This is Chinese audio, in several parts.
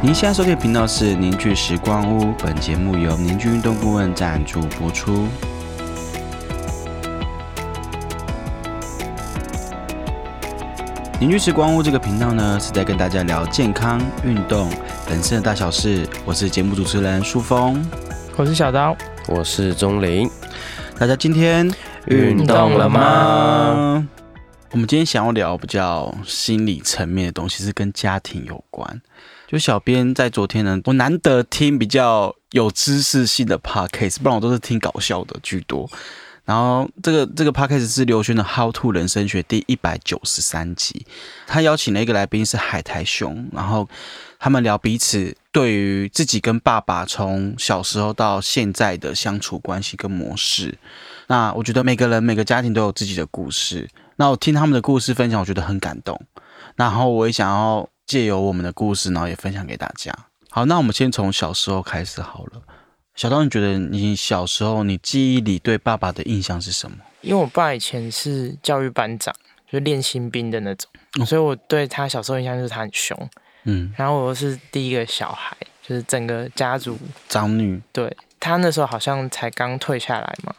您现在收听的频道是凝聚时光屋，本节目由凝聚运动顾问赞助播出。凝聚时光屋这个频道呢，是在跟大家聊健康、运动、人生的大小事。我是节目主持人舒峰，我是小刀，我是钟林。大家今天运动了吗？我们今天想要聊比较心理层面的东西，是跟家庭有关。就小编在昨天呢，我难得听比较有知识性的 podcast，不然我都是听搞笑的居多。然后这个这个 podcast 是刘轩的《How to 人生学》第一百九十三集，他邀请了一个来宾是海苔熊，然后他们聊彼此对于自己跟爸爸从小时候到现在的相处关系跟模式。那我觉得每个人每个家庭都有自己的故事。那我听他们的故事分享，我觉得很感动。然后我也想要借由我们的故事，然后也分享给大家。好，那我们先从小时候开始好了。小刀，你觉得你小时候你记忆里对爸爸的印象是什么？因为我爸以前是教育班长，就练新兵的那种，所以我对他小时候印象就是他很凶。嗯，然后我又是第一个小孩，就是整个家族长女。对他那时候好像才刚退下来嘛，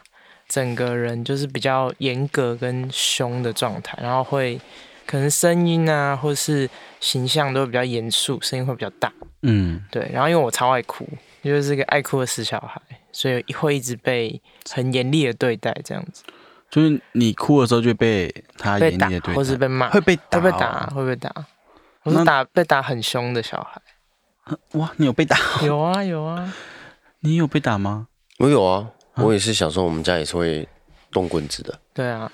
整个人就是比较严格跟凶的状态，然后会可能声音啊，或是形象都比较严肃，声音会比较大。嗯，对。然后因为我超爱哭。就是个爱哭的死小孩，所以会一直被很严厉的对待，这样子。就是你哭的时候就被他严厉的对待，或是被骂，会被会被打，会被打。我是打被打很凶的小孩。哇，你有被打？有啊有啊。你有被打吗？我有啊，我也是小时候我们家也是会动棍子的。对啊。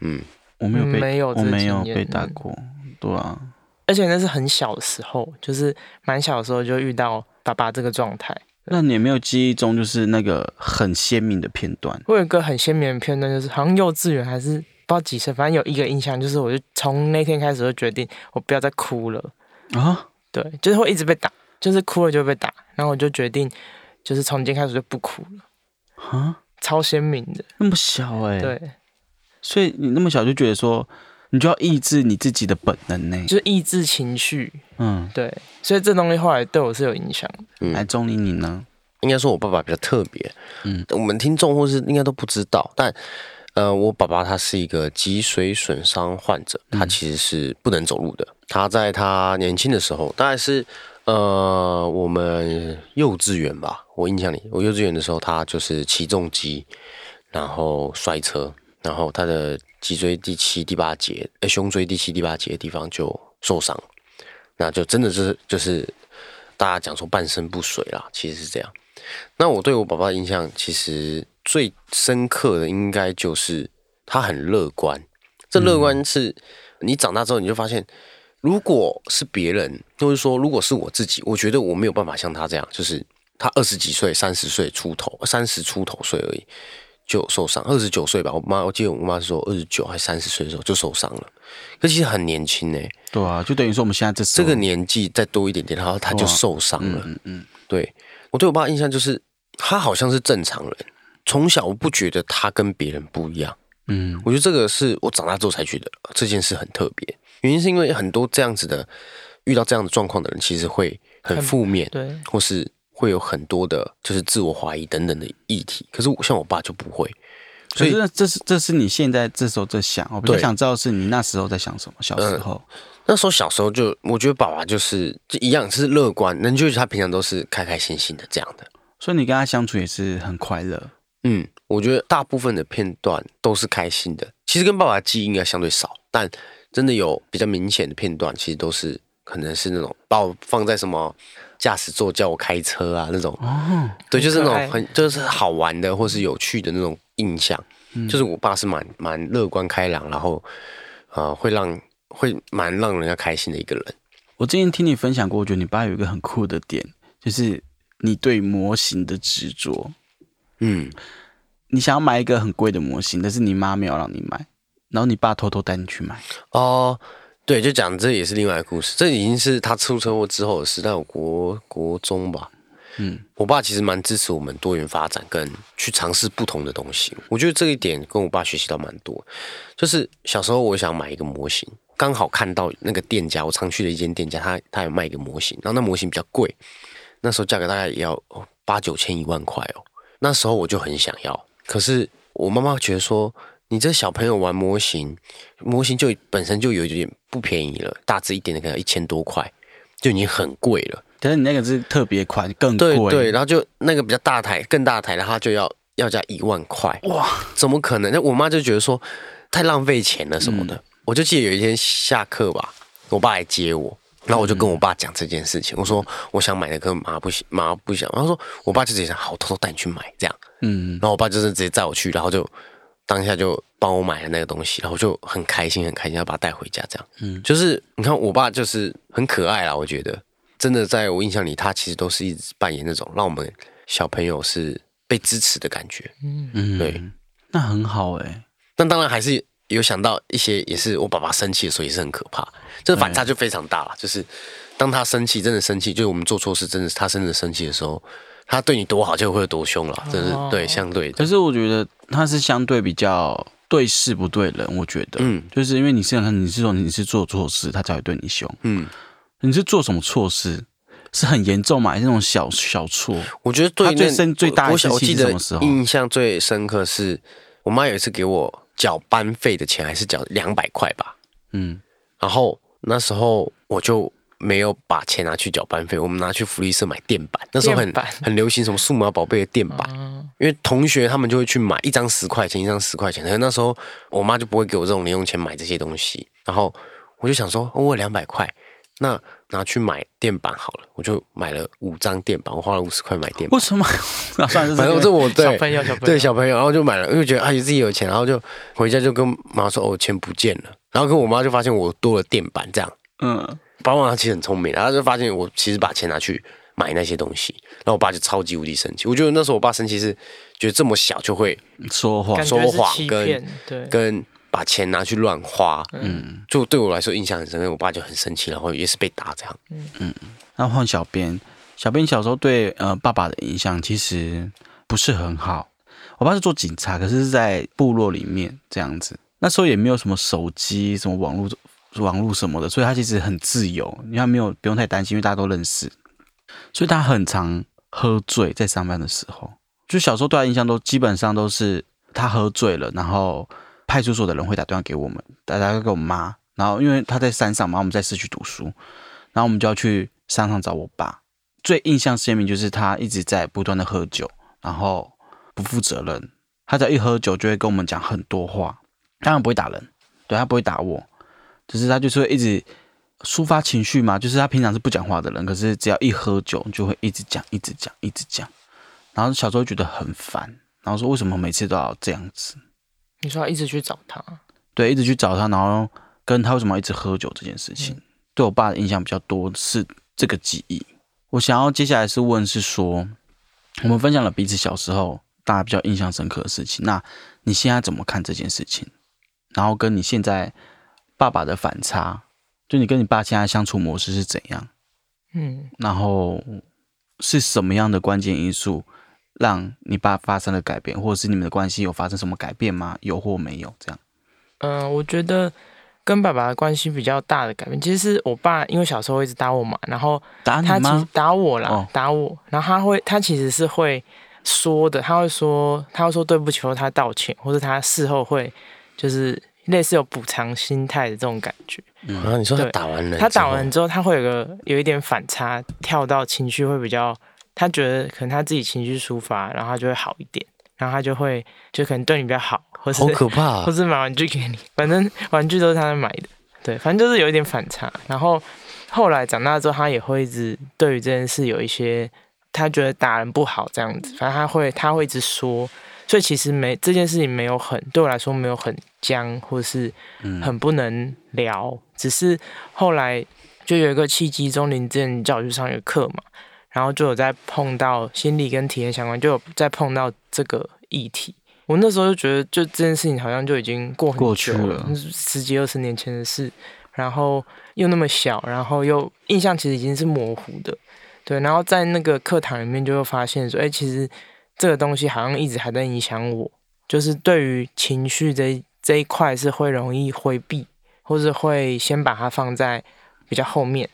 嗯，我没有被，没有，我没有被打过。对啊。而且那是很小的时候，就是蛮小的时候就遇到爸爸这个状态。那你有没有记忆中就是那个很鲜明的片段？我有一个很鲜明的片段，就是好像幼稚园还是不知道几岁，反正有一个印象，就是我就从那天开始就决定我不要再哭了啊。对，就是会一直被打，就是哭了就会被打，然后我就决定就是从今天开始就不哭了啊，超鲜明的，那么小哎，对，所以你那么小就觉得说。你就要抑制你自己的本能呢，就是抑制情绪。嗯，对，所以这东西后来对我是有影响的。来，钟林，你呢？应该说我爸爸比较特别。嗯，我们听众或是应该都不知道，但呃，我爸爸他是一个脊髓损伤患者，他其实是不能走路的。他在他年轻的时候，大概是呃我们幼稚园吧，我印象里，我幼稚园的时候，他就是起重机，然后摔车，然后他的。脊椎第七、第八节，胸椎第七、第八节的地方就受伤，那就真的是就是大家讲说半身不遂啦，其实是这样。那我对我爸爸的印象，其实最深刻的应该就是他很乐观。这乐观是你长大之后你就发现，如果是别人，就是说如果是我自己，我觉得我没有办法像他这样，就是他二十几岁、三十岁出头、三十出头岁而已。就受伤，二十九岁吧。我妈，我记得我妈是说二十九还三十岁的时候就受伤了，可其实很年轻呢。对啊，就等于说我们现在这这个年纪再多一点点，然后他就受伤了。嗯嗯，对我对我爸印象就是他好像是正常人，从小我不觉得他跟别人不一样。嗯，我觉得这个是我长大之后才觉得这件事很特别。原因是因为很多这样子的遇到这样的状况的人，其实会很负面，对，或是。会有很多的，就是自我怀疑等等的议题。可是像我爸就不会，所以这是这是你现在这时候在想。我比较想知道是你那时候在想什么。小时候，那时候小时候就我觉得爸爸就是就一样是乐观，那就是他平常都是开开心心的这样的。所以你跟他相处也是很快乐。嗯，我觉得大部分的片段都是开心的。其实跟爸爸的记忆应该相对少，但真的有比较明显的片段，其实都是可能是那种把我放在什么。驾驶座叫我开车啊，那种哦，对，就是那种很就是好玩的或是有趣的那种印象。就是我爸是蛮蛮乐观开朗，然后呃会让会蛮让人家开心的一个人。我之前听你分享过，我觉得你爸有一个很酷的点，就是你对模型的执着。嗯，你想要买一个很贵的模型，但是你妈没有让你买，然后你爸偷偷带你去买。哦。对，就讲这也是另外一个故事，这已经是他出车祸之后的事，但我国国中吧，嗯，我爸其实蛮支持我们多元发展跟去尝试不同的东西。我觉得这一点跟我爸学习到蛮多。就是小时候我想买一个模型，刚好看到那个店家，我常去的一间店家，他他有卖一个模型，然后那模型比较贵，那时候价格大概也要八九千一万块哦。那时候我就很想要，可是我妈妈觉得说，你这小朋友玩模型，模型就本身就有一点不便宜了，大致一点的可能一千多块，就已经很贵了。但是你那个是特别款，更贵。对对，然后就那个比较大台、更大台的，它就要要加一万块。哇，怎么可能？那我妈就觉得说太浪费钱了什么的。我就记得有一天下课吧，我爸来接我，然后我就跟我爸讲这件事情。我说我想买那个妈不行，妈不想。然后说我爸就直接讲好，偷偷带你去买这样。嗯，然后我爸就是直接载我去，然后就当下就帮我买了那个东西，然后我就很开心很开心要把它带回家这样。嗯，就是你看我爸就是很可爱啦，我觉得。真的，在我印象里，他其实都是一直扮演那种让我们小朋友是被支持的感觉。嗯嗯，对，那很好哎。但当然还是有想到一些，也是我爸爸生气的时候也是很可怕，这个反差就非常大了。就是当他生气，真的生气，就是我们做错事，真的是他真的生气的时候，他对你多好就会有多凶了。这是对相对。可是我觉得他是相对比较对事不对人，我觉得，嗯，就是因为你想看你是说你是做错事，他才会对你凶，嗯。你是做什么错事？是很严重嘛？还是那种小小错？我觉得对最深最大的我记得什么时候？印象最深刻是我妈有一次给我缴班费的钱，还是缴两百块吧。嗯，然后那时候我就没有把钱拿去缴班费，我们拿去福利社买垫板。那时候很 很流行什么数码宝贝的垫板，因为同学他们就会去买一张十块钱，一张十块钱。可是那时候我妈就不会给我这种零用钱买这些东西。然后我就想说，我有两百块。那拿去买垫板好了，我就买了五张垫板，我花了五十块买垫板。为什么？反正这我对小朋友，小朋友对小朋友，然后就买了，因为觉得啊，自己有钱，然后就回家就跟妈说，哦，钱不见了。然后跟我妈就发现我多了垫板，这样。嗯。爸妈其实很聪明，然后就发现我其实把钱拿去买那些东西，然后我爸就超级无敌生气。我觉得那时候我爸生气是觉得这么小就会说谎，说谎跟跟。把钱拿去乱花，嗯，就对我来说印象很深，因为我爸就很生气，然后也是被打这样，嗯嗯。那换小编，小编小时候对呃爸爸的印象其实不是很好。我爸是做警察，可是是在部落里面这样子，那时候也没有什么手机、什么网络、网络什么的，所以他其实很自由，你看没有不用太担心，因为大家都认识，所以他很常喝醉在上班的时候。就小时候对他印象都基本上都是他喝醉了，然后。派出所的人会打电话给我们，打电话给我妈，然后因为他在山上嘛，我们在市区读书，然后我们就要去山上找我爸。最印象鲜明就是他一直在不断的喝酒，然后不负责任。他只要一喝酒，就会跟我们讲很多话。当然不会打人，对他不会打我，只是他就是会一直抒发情绪嘛。就是他平常是不讲话的人，可是只要一喝酒，就会一直讲，一直讲，一直讲。然后小时候觉得很烦，然后说为什么每次都要这样子。你说一直去找他，对，一直去找他，然后跟他为什么一直喝酒这件事情，对我爸的印象比较多是这个记忆。我想要接下来是问，是说我们分享了彼此小时候大家比较印象深刻的事情，那你现在怎么看这件事情？然后跟你现在爸爸的反差，就你跟你爸现在相处模式是怎样？嗯，然后是什么样的关键因素？让你爸发生了改变，或者是你们的关系有发生什么改变吗？有或没有这样？嗯，我觉得跟爸爸的关系比较大的改变，其实是我爸因为小时候一直打我嘛，然后打你吗？打我啦，打我。然后他会，他其实是会说的，他会说，他会说对不起，或他道歉，或者他事后会就是类似有补偿心态的这种感觉。啊，你说他打完了，他打完之后，他会有个有一点反差，跳到情绪会比较。他觉得可能他自己情绪抒发，然后他就会好一点，然后他就会就可能对你比较好，或是好可怕，或是买玩具给你，反正玩具都是他买的，对，反正就是有一点反差。然后后来长大之后，他也会一直对于这件事有一些，他觉得打人不好这样子，反正他会他会一直说，所以其实没这件事情没有很对我来说没有很僵，或是很不能聊，只是后来就有一个契机，中林之前叫我去上一个课嘛。然后就有在碰到心理跟体验相关，就有在碰到这个议题。我那时候就觉得，就这件事情好像就已经过过去了，十几二十年前的事。然后又那么小，然后又印象其实已经是模糊的。对，然后在那个课堂里面就会发现说，哎，其实这个东西好像一直还在影响我，就是对于情绪这这一块是会容易回避，或是会先把它放在比较后面。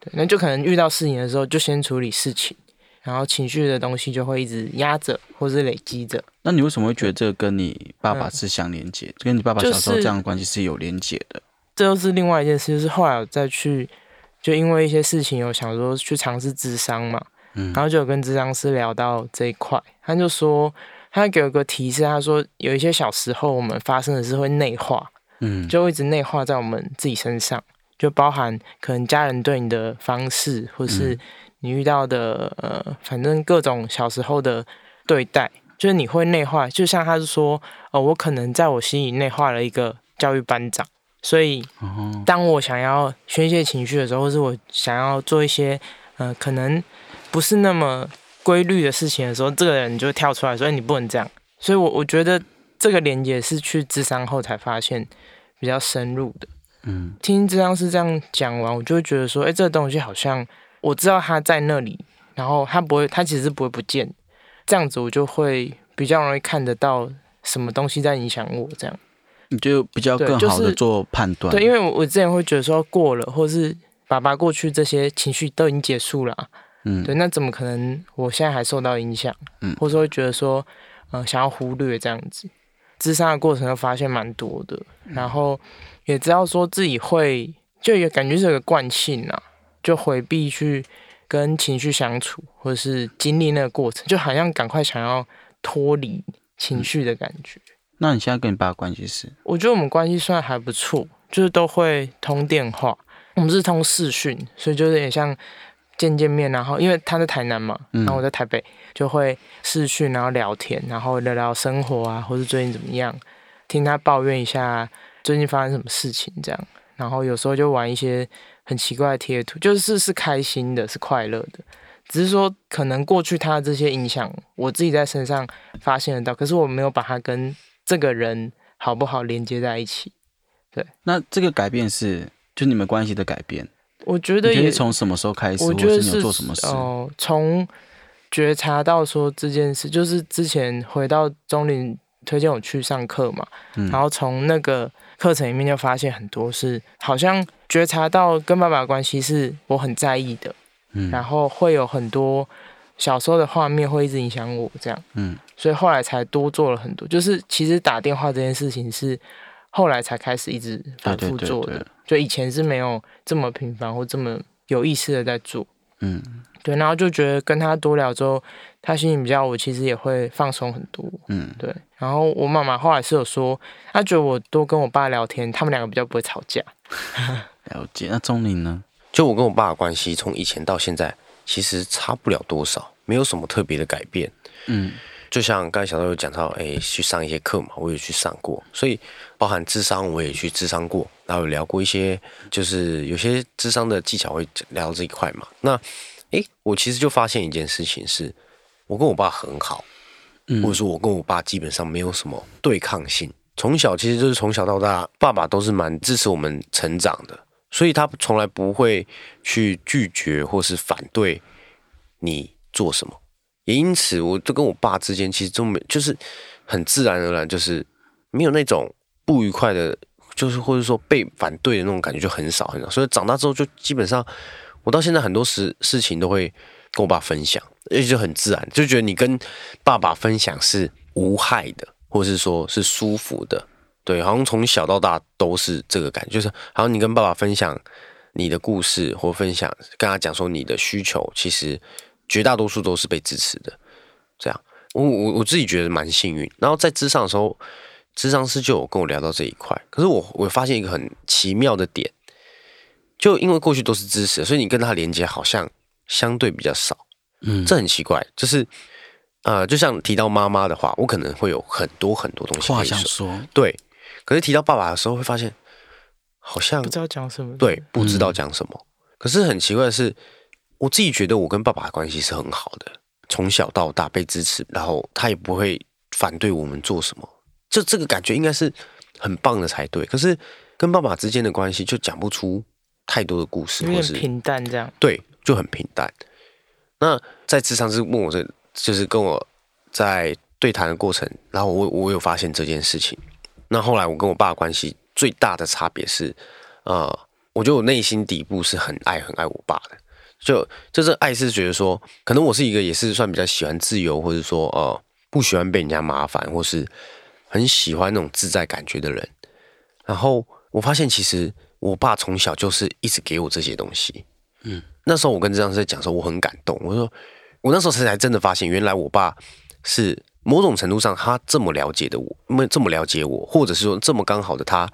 对，那就可能遇到事情的时候，就先处理事情，然后情绪的东西就会一直压着，或是累积着。那你为什么会觉得这个跟你爸爸是相连接？跟你爸爸小时候这样的关系是有连接的？这又是另外一件事，就是后来我再去，就因为一些事情，有想说去尝试智商嘛，嗯，然后就有跟智商师聊到这一块，他就说。他给我个提示，他说有一些小时候我们发生的事会内化，嗯，就一直内化在我们自己身上，就包含可能家人对你的方式，或是你遇到的呃，反正各种小时候的对待，就是你会内化。就像他是说，呃，我可能在我心里内化了一个教育班长，所以当我想要宣泄情绪的时候，或是我想要做一些呃，可能不是那么。规律的事情的时候，这个人就会跳出来，所以你不能这样。所以，我我觉得这个连接是去智商后才发现比较深入的。嗯，听智商是这样讲完，我就会觉得说，哎，这个东西好像我知道他在那里，然后他不会，他其实不会不见。这样子，我就会比较容易看得到什么东西在影响我。这样，你就比较更好的做判断。对，因为我我之前会觉得说过了，或是爸爸过去这些情绪都已经结束了。嗯，对，那怎么可能？我现在还受到影响，嗯，或者说觉得说，呃，想要忽略这样子，自杀的过程又发现蛮多的，然后也知道说自己会，就也感觉是个惯性啊，就回避去跟情绪相处，或者是经历那个过程，就好像赶快想要脱离情绪的感觉。那你现在跟你爸关系是？我觉得我们关系算还不错，就是都会通电话，我们是通视讯，所以就有点像。见见面，然后因为他在台南嘛，然后我在台北，就会视讯，然后聊天，然后聊聊生活啊，或是最近怎么样，听他抱怨一下最近发生什么事情这样，然后有时候就玩一些很奇怪的贴图，就是是开心的，是快乐的，只是说可能过去他的这些影响，我自己在身上发现得到，可是我没有把他跟这个人好不好连接在一起。对，那这个改变是就你们关系的改变。我觉得也从什么时候开始？我觉得是做什么事？哦，从觉察到说这件事，就是之前回到中林推荐我去上课嘛，然后从那个课程里面就发现很多是好像觉察到跟爸爸的关系是我很在意的，嗯，然后会有很多小时候的画面会一直影响我这样，嗯，所以后来才多做了很多，就是其实打电话这件事情是。后来才开始一直反复做的，就以前是没有这么频繁或这么有意思的在做。嗯，对，然后就觉得跟他多聊之后，他心情比较，我其实也会放松很多。嗯，对。然后我妈妈后来是有说，她觉得我多跟我爸聊天，他们两个比较不会吵架。了解。那钟林呢？就我跟我爸的关系，从以前到现在，其实差不了多少，没有什么特别的改变。嗯。就像刚才小豆有讲到，哎，去上一些课嘛，我也去上过，所以包含智商我也去智商过，然后有聊过一些，就是有些智商的技巧会聊这一块嘛。那，哎，我其实就发现一件事情是，我跟我爸很好，或者说我跟我爸基本上没有什么对抗性。从小其实就是从小到大，爸爸都是蛮支持我们成长的，所以他从来不会去拒绝或是反对你做什么。也因此，我就跟我爸之间其实都没，就是很自然而然，就是没有那种不愉快的，就是或者说被反对的那种感觉就很少很少。所以长大之后，就基本上我到现在很多事事情都会跟我爸分享，而且就很自然，就觉得你跟爸爸分享是无害的，或者是说是舒服的，对，好像从小到大都是这个感觉，就是好像你跟爸爸分享你的故事，或分享跟他讲说你的需求，其实。绝大多数都是被支持的，这样我我我自己觉得蛮幸运。然后在智商的时候，智商师就有跟我聊到这一块。可是我我发现一个很奇妙的点，就因为过去都是支持，所以你跟他连接好像相对比较少。嗯，这很奇怪。就是呃，就像提到妈妈的话，我可能会有很多很多东西话想说。对，可是提到爸爸的时候，会发现好像不知道讲什么。对，不知道讲什么。可是很奇怪的是。我自己觉得我跟爸爸的关系是很好的，从小到大被支持，然后他也不会反对我们做什么，就这个感觉应该是很棒的才对。可是跟爸爸之间的关系就讲不出太多的故事，或是平淡这样。对，就很平淡。那在智商是问我这，就是跟我在对谈的过程，然后我我有发现这件事情。那后来我跟我爸的关系最大的差别是，呃，我觉得我内心底部是很爱很爱我爸的，就就是爱是觉得说，可能我是一个也是算比较喜欢自由，或者说呃不喜欢被人家麻烦，或是很喜欢那种自在感觉的人。然后我发现其实我爸从小就是一直给我这些东西，嗯，那时候我跟这样在讲说我很感动，我说我那时候才才真的发现，原来我爸是。某种程度上，他这么了解的我，没这么了解我，或者是说这么刚好的他，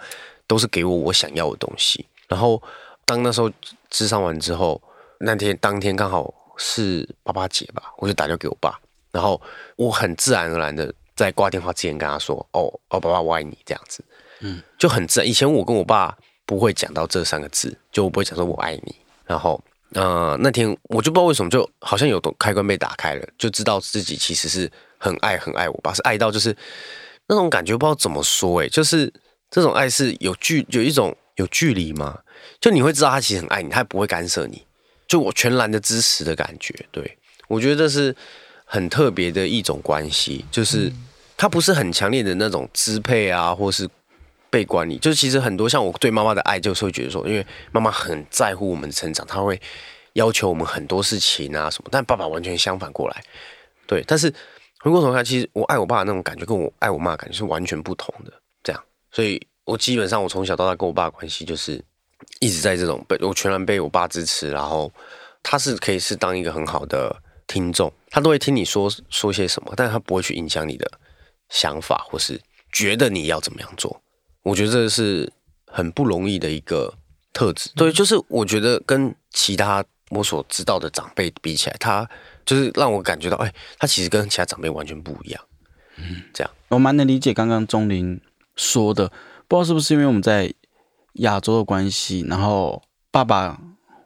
都是给我我想要的东西。然后当那时候智商完之后，那天当天刚好是爸爸节吧，我就打电话给我爸，然后我很自然而然的在挂电话之前跟他说：“哦哦，爸爸我爱你。”这样子，嗯，就很自然。以前我跟我爸不会讲到这三个字，就我不会讲说我爱你。然后，呃，那天我就不知道为什么，就好像有开关被打开了，就知道自己其实是。很爱很爱我爸，是爱到就是那种感觉，不知道怎么说哎，就是这种爱是有距有一种有距离吗？就你会知道他其实很爱你，他不会干涉你，就我全然的支持的感觉。对我觉得这是很特别的一种关系，就是他不是很强烈的那种支配啊，或是被管理。就是其实很多像我对妈妈的爱，就是会觉得说，因为妈妈很在乎我们的成长，她会要求我们很多事情啊什么，但爸爸完全相反过来，对，但是。回过头看，其实我爱我爸的那种感觉，跟我爱我妈的感觉是完全不同的。这样，所以我基本上我从小到大跟我爸的关系就是一直在这种被我全然被我爸支持，然后他是可以是当一个很好的听众，他都会听你说说些什么，但是他不会去影响你的想法，或是觉得你要怎么样做。我觉得这是很不容易的一个特质。对，就是我觉得跟其他我所知道的长辈比起来，他。就是让我感觉到，哎，他其实跟其他长辈完全不一样。嗯，这样我蛮能理解刚刚钟林说的，不知道是不是因为我们在亚洲的关系，然后爸爸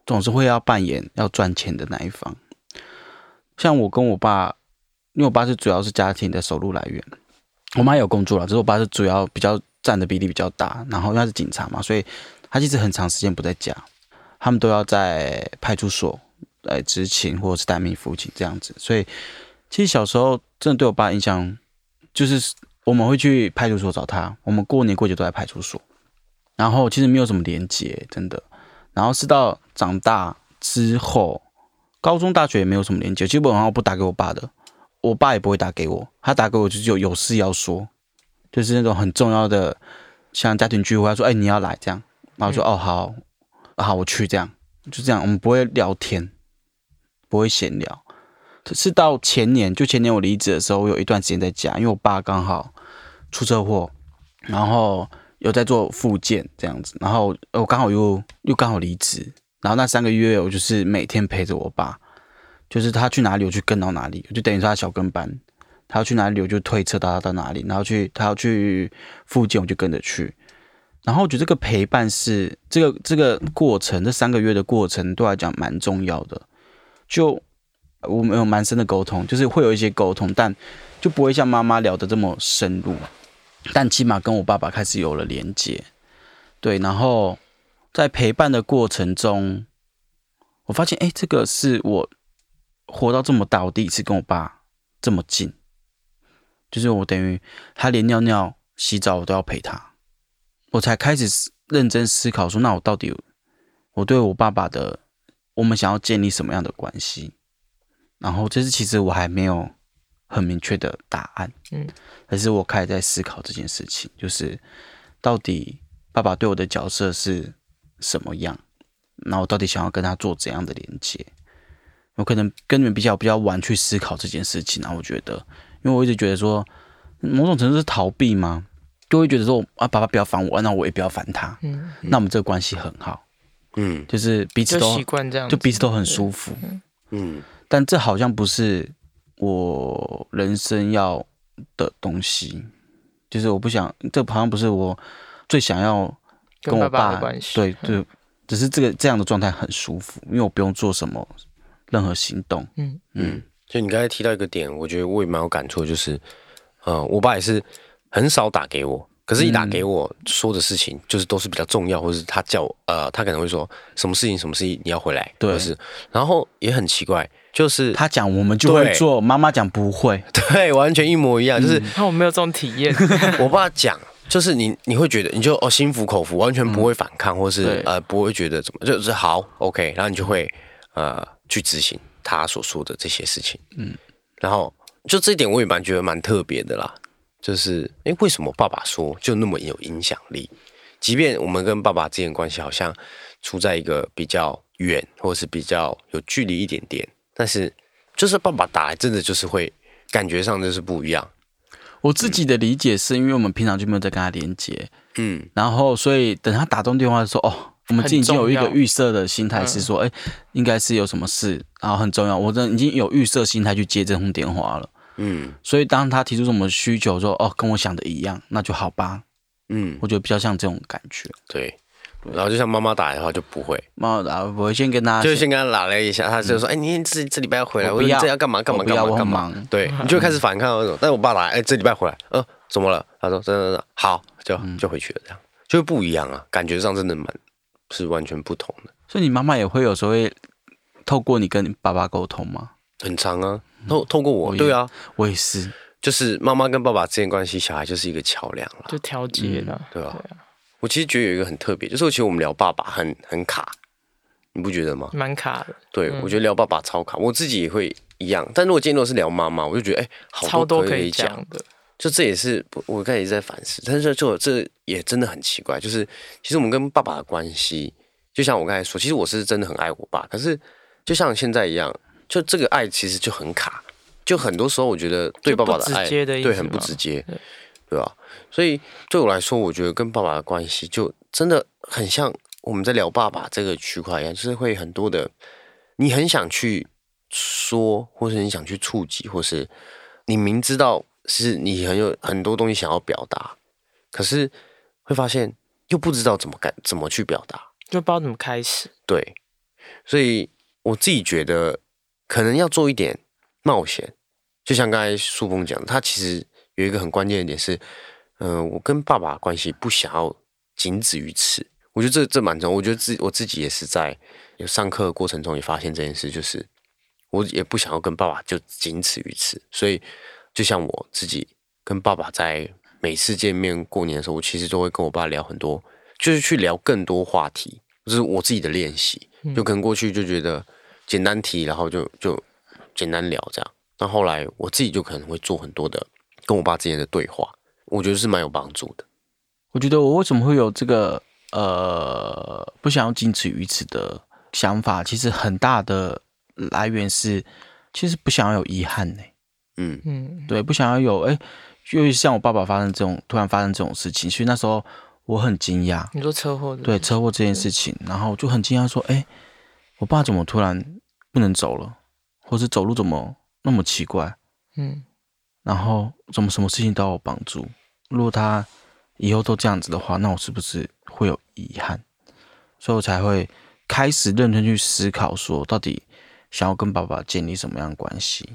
总是会要扮演要赚钱的那一方。像我跟我爸，因为我爸是主要是家庭的收入来源，我妈有工作了，只是我爸是主要比较占的比例比较大。然后因为他是警察嘛，所以他其实很长时间不在家，他们都要在派出所。来执勤或者是待命父亲这样子，所以其实小时候真的对我爸印象就是我们会去派出所找他，我们过年过节都在派出所，然后其实没有什么连接，真的。然后是到长大之后，高中大学也没有什么连接，基本上我不打给我爸的，我爸也不会打给我，他打给我就是有有事要说，就是那种很重要的，像家庭聚会，他说哎你要来这样，然后说哦好，好我去这样，就这样，我们不会聊天。不会闲聊，是到前年，就前年我离职的时候，我有一段时间在家，因为我爸刚好出车祸，然后有在做复健这样子，然后我刚好又又刚好离职，然后那三个月我就是每天陪着我爸，就是他去哪里我去跟到哪里，就等于说他小跟班，他要去哪里我就推车到他到哪里，然后去他要去复健我就跟着去，然后我觉得这个陪伴是这个这个过程，这三个月的过程对我来讲蛮重要的。就我们有蛮深的沟通，就是会有一些沟通，但就不会像妈妈聊的这么深入。但起码跟我爸爸开始有了连接，对。然后在陪伴的过程中，我发现，哎，这个是我活到这么大，我第一次跟我爸这么近。就是我等于他连尿尿、洗澡我都要陪他，我才开始认真思考说，那我到底我对我爸爸的。我们想要建立什么样的关系？然后，这是其实我还没有很明确的答案。嗯，可是我开始在思考这件事情，就是到底爸爸对我的角色是什么样？那我到底想要跟他做怎样的连接？我可能跟你们比较比较晚去思考这件事情。然后我觉得，因为我一直觉得说，某种程度是逃避吗？就会觉得说，啊，爸爸不要烦我，那我也不要烦他。嗯，那我们这个关系很好。嗯，就是彼此都习惯这样，就彼此都很舒服。嗯，但这好像不是我人生要的东西。就是我不想，这好像不是我最想要跟我爸的关系。对对，只是这个这样的状态很舒服，因为我不用做什么任何行动。嗯嗯，就你刚才提到一个点，我觉得我也蛮有感触，就是，呃，我爸也是很少打给我。可是，一打给我说的事情，就是都是比较重要，或者是他叫我，呃，他可能会说什么事情，什么事情你要回来，对，是。然后也很奇怪，就是他讲我们就会做，妈妈讲不会，对，完全一模一样，就是。那我没有这种体验。我爸讲就是你你会觉得你就哦心服口服，完全不会反抗，或是对呃不会觉得怎么就是好 OK，然后你就会呃去执行他所说的这些事情，嗯，然后就这一点我也蛮觉得蛮特别的啦，就是诶为什么爸爸说就那么有影响力？即便我们跟爸爸之间关系好像处在一个比较远，或者是比较有距离一点点，但是就是爸爸打来真的就是会感觉上就是不一样，我自己的理解是因为我们平常就没有在跟他连接，嗯然后所以等他打通电话的时候，哦，我们已经有一个预设的心态是说，哎、应该是有什么事，然后很重要，我真的已经有预设心态去接这通电话了。嗯所以当他提出什么需求说，哦，跟我想的一样，那就好吧。嗯，我觉得比较像这种感觉。对。然后就像妈妈打来的话就不会，妈的，我会先跟他就先跟他拉了一下，他就说：“哎、你这这礼拜要回来，我说你我不要这要干嘛干嘛干嘛干嘛忙？”对，你就会开始反抗那种。但是我爸来，哎、这礼拜回来，呃，怎么了？他说：“真的真的好，就就回去了，这样就不一样啊，感觉上真的蛮是完全不同的，所以你妈妈也会有时候会透过你跟你爸爸沟通吗？很长啊。透透过我，对啊，我也是，就是妈妈跟爸爸之间关系，小孩就是一个桥梁了，就调节了，对吧、我其实觉得有一个很特别，就是其实我们聊爸爸很很卡，你不觉得吗？蛮卡的，对，我觉得聊爸爸超卡，我自己也会一样。但如果今天如果是聊妈妈，我就觉得哎、好超多可以讲讲。的。就这也是我刚才一直在反思，但是就这也真的很奇怪，就是其实我们跟爸爸的关系，就像我刚才说，其实我是真的很爱我爸，可是就像现在一样，就这个爱其实就很卡，就很多时候我觉得对爸爸的爱，的对很不直接，对吧？所以对我来说，我觉得跟爸爸的关系就真的很像我们在聊爸爸这个区块一样，就是会很多的，你很想去说，或是你想去触及，或是你明知道是你很有很多东西想要表达，可是会发现又不知道怎么该怎么去表达，就不知道怎么开始。对，所以我自己觉得可能要做一点冒险，就像刚才树峰讲的，他其实有一个很关键的点是，嗯、我跟爸爸关系不想要仅止于此。我觉得这这蛮重要。我觉得自我自己也是在有上课的过程中也发现这件事，就是我也不想要跟爸爸就仅此于此。所以就像我自己跟爸爸在每次见面过年的时候，我其实都会跟我爸聊很多，就是去聊更多话题，就是我自己的练习。就可能过去就觉得简单提，然后就就简单聊这样。那后来我自己就可能会做很多的跟我爸之间的对话，我觉得是蛮有帮助的。我觉得我为什么会有这个呃不想要仅此于此的想法，其实很大的来源是，其实不想要有遗憾呢、嗯。嗯，对，不想要有哎，尤其像我爸爸发生这种突然发生这种事情，所以那时候我很惊讶，你说车祸对车祸这件事情，然后就很惊讶说，哎，我爸怎么突然不能走了，或是走路怎么那么奇怪，嗯，然后怎么什么事情都要有帮助？如果他以后都这样子的话，那我是不是会有遗憾？所以我才会开始认真去思考，说到底想要跟爸爸建立什么样的关系？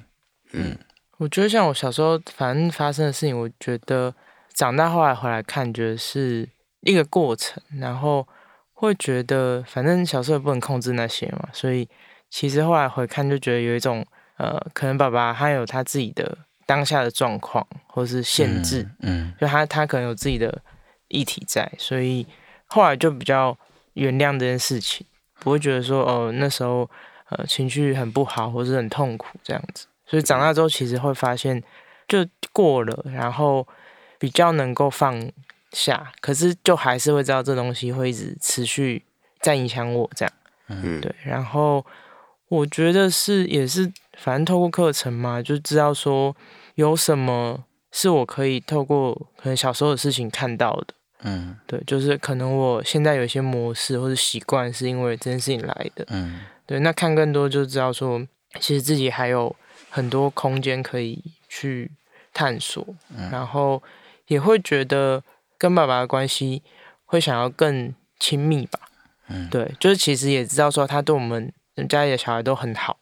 嗯我觉得像我小时候反正发生的事情，我觉得长大后来回来看，觉得是一个过程，然后会觉得反正小时候也不能控制那些嘛，所以其实后来回看就觉得有一种呃，可能爸爸他有他自己的当下的状况或是限制，嗯，就他他可能有自己的议题在，所以后来就比较原谅这件事情，不会觉得说哦那时候呃情绪很不好或是很痛苦这样子。所以长大之后，其实会发现就过了，然后比较能够放下，可是就还是会知道这东西会一直持续在影响我这样。嗯，对，然后我觉得是也是，反正透过课程嘛，就知道说有什么是我可以透过可能小时候的事情看到的。嗯对，就是可能我现在有一些模式或者习惯是因为这件事情来的。嗯对，那看更多就知道说，其实自己还有很多空间可以去探索，然后也会觉得跟爸爸的关系会想要更亲密吧。嗯对，就是其实也知道说他对我们家里的小孩都很好，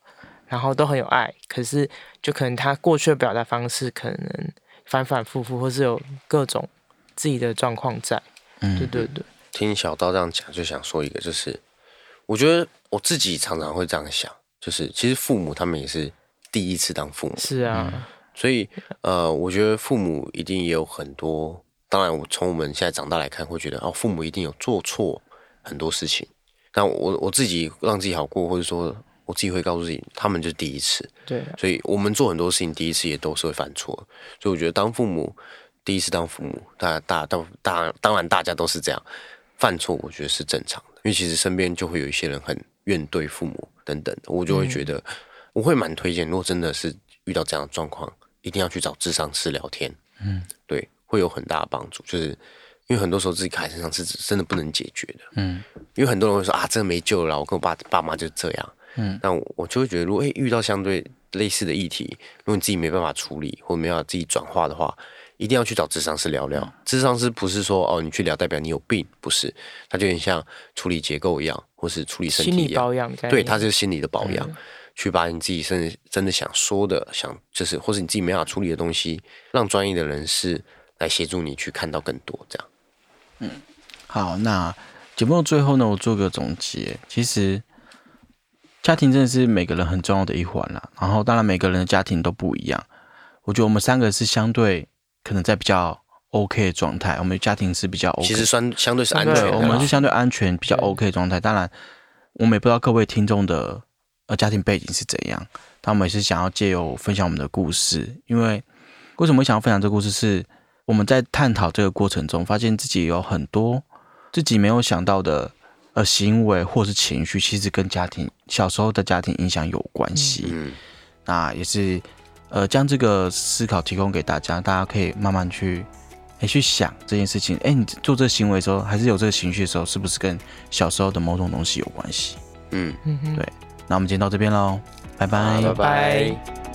然后都很有爱，可是就可能他过去的表达方式可能反反复复，或是有各种自己的状况在。对嗯，对对对，听小刀这样讲，就想说一个，就是我觉得我自己常常会这样想，就是其实父母他们也是第一次当父母，是啊，所以呃，我觉得父母一定也有很多当然，我从我们现在长大来看，会觉得哦，父母一定有做错很多事情。但我我自己让自己好过，或者说我自己会告诉自己，他们就是第一次。对，所以我们做很多事情，第一次也都是会犯错。所以我觉得当父母，第一次当父母，大大当当当然大家都是这样犯错，我觉得是正常的。因为其实身边就会有一些人很怨对父母等等，我就会觉得我会蛮推荐，如果真的是遇到这样的状况，一定要去找智商师聊天。嗯，对。会有很大的帮助，就是因为很多时候自己卡在身上是真的不能解决的。嗯，因为很多人会说啊，这个没救了，我跟我爸爸妈就这样。嗯，那我就会觉得，如果遇到相对类似的议题，如果你自己没办法处理或没办法自己转化的话，一定要去找智商师聊聊。智商师不是说哦，你去聊代表你有病，不是，他就有点像处理结构一样，或是处理身体一样。对，他就是心理的保养。去把你自己甚至真的想说的、想就是，或是你自己没法处理的东西，让专业的人士。来协助你去看到更多，这样。嗯，好，那节目的最后呢，我做个总结。其实家庭真的是每个人很重要的一环啦。然后，当然每个人的家庭都不一样。我觉得我们三个是相对可能在比较 OK 的状态，我们家庭是比较 OK，其实算相对是安全，我们是相对安全、比较 OK 的状态。当然，我们也不知道各位听众的呃家庭背景是怎样，但我们也是想要借由分享我们的故事。因为为什么想要分享这个故事是？我们在探讨这个过程中，发现自己有很多自己没有想到的呃行为或是情绪，其实跟家庭小时候的家庭影响有关系。嗯，那也是呃将这个思考提供给大家，大家可以慢慢去哎去想这件事情。哎，你做这个行为的时候，还是有这个情绪的时候，是不是跟小时候的某种东西有关系？嗯嗯，对。那我们今天到这边喽，拜拜拜拜。